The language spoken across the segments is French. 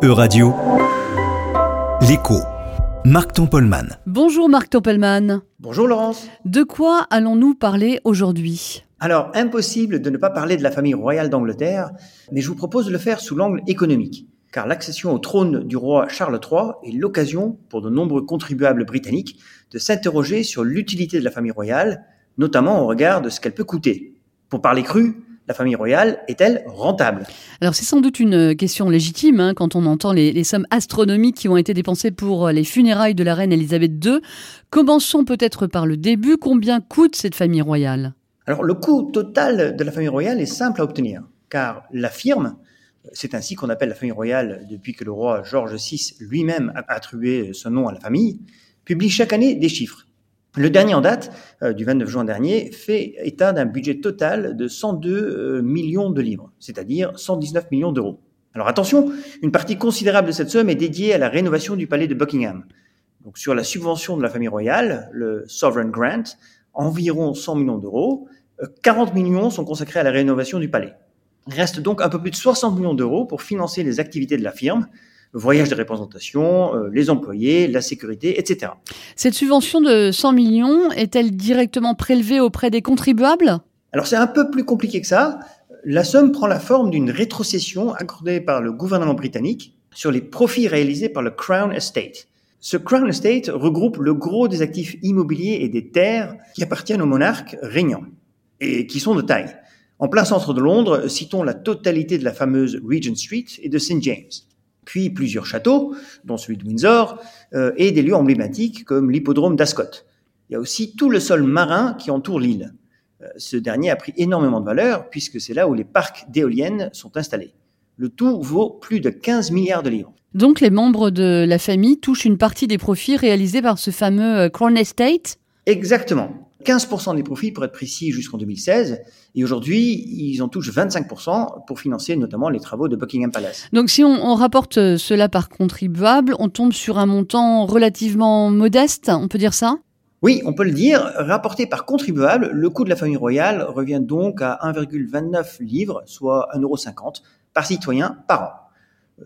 E-Radio, l'écho. Marc Tempelman. Bonjour Marc Tempelman. Bonjour Laurence. De quoi allons-nous parler aujourd'hui? Alors, impossible de ne pas parler de la famille royale d'Angleterre, mais je vous propose de le faire sous l'angle économique, car l'accession au trône du roi Charles III est l'occasion pour de nombreux contribuables britanniques de s'interroger sur l'utilité de la famille royale, notamment au regard de ce qu'elle peut coûter. Pour parler cru, la famille royale est-elle rentable? Alors c'est sans doute une question légitime hein, quand on entend les, les, sommes astronomiques qui ont été dépensées pour les funérailles de la reine Elisabeth II. Commençons peut-être par le début. Combien coûte cette famille royale? Alors le coût total de la famille royale est simple à obtenir, car la firme, c'est ainsi qu'on appelle la famille royale depuis que le roi George VI lui-même a attribué son nom à la famille, publie chaque année des chiffres. Le dernier en date, euh, du 29 juin dernier, fait état d'un budget total de 102 euh, millions de livres, c'est-à-dire 119 millions d'euros. Alors attention, une partie considérable de cette somme est dédiée à la rénovation du palais de Buckingham. Donc sur la subvention de la famille royale, le Sovereign Grant, environ 100 millions d'euros, 40 euh, millions sont consacrés à la rénovation du palais. Reste donc un peu plus de 60 millions d'euros pour financer les activités de la firme, voyage de représentation, euh, les employés, la sécurité, etc. Cette subvention de 100 millions est-elle directement prélevée auprès des contribuables? Alors c'est un peu plus compliqué que ça. La somme prend la forme d'une rétrocession accordée par le gouvernement britannique sur les profits réalisés par le Crown Estate. Ce Crown Estate regroupe le gros des actifs immobiliers et des terres qui appartiennent aux monarques régnants et qui sont de taille. En plein centre de Londres, citons la totalité de la fameuse Regent Street et de St. James puis plusieurs châteaux, dont celui de Windsor, euh, et des lieux emblématiques comme l'hippodrome d'Ascot. Il y a aussi tout le sol marin qui entoure l'île. Euh, ce dernier a pris énormément de valeur puisque c'est là où les parcs d'éoliennes sont installés. Le tout vaut plus de 15 milliards de livres. Donc les membres de la famille touchent une partie des profits réalisés par ce fameux euh, Crown Estate? Exactement. 15% des profits pour être précis jusqu'en 2016. Et aujourd'hui, ils en touchent 25% pour financer notamment les travaux de Buckingham Palace. Donc si on, on, rapporte cela par contribuable, on tombe sur un montant relativement modeste, on peut dire ça? Oui, on peut le dire. Rapporté par contribuable, le coût de la famille royale revient donc à 1,29 livres, soit 1,50€ par citoyen par an.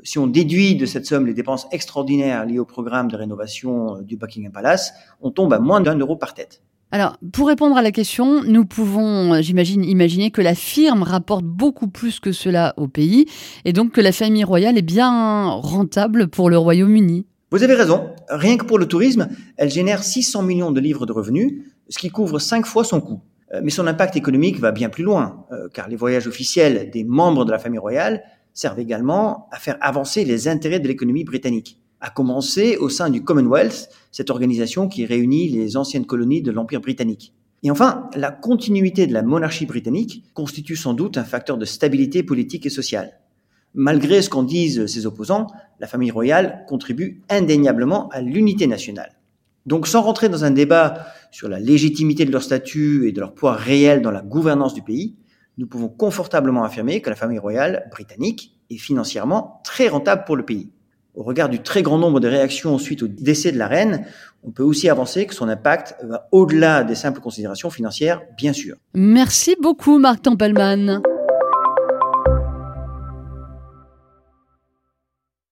Si on déduit de cette somme les dépenses extraordinaires liées au programme de rénovation du Buckingham Palace, on tombe à moins d'un euro par tête. Alors, pour répondre à la question, nous pouvons, j'imagine, imaginer que la firme rapporte beaucoup plus que cela au pays, et donc que la famille royale est bien rentable pour le Royaume-Uni. Vous avez raison. Rien que pour le tourisme, elle génère 600 millions de livres de revenus, ce qui couvre cinq fois son coût. Euh, mais son impact économique va bien plus loin, euh, car les voyages officiels des membres de la famille royale servent également à faire avancer les intérêts de l'économie britannique à commencer au sein du Commonwealth, cette organisation qui réunit les anciennes colonies de l'Empire britannique. Et enfin, la continuité de la monarchie britannique constitue sans doute un facteur de stabilité politique et sociale. Malgré ce qu'en disent ses opposants, la famille royale contribue indéniablement à l'unité nationale. Donc sans rentrer dans un débat sur la légitimité de leur statut et de leur poids réel dans la gouvernance du pays, nous pouvons confortablement affirmer que la famille royale britannique est financièrement très rentable pour le pays. Au regard du très grand nombre de réactions suite au décès de la reine, on peut aussi avancer que son impact va au-delà des simples considérations financières, bien sûr. Merci beaucoup, Marc Tempelman.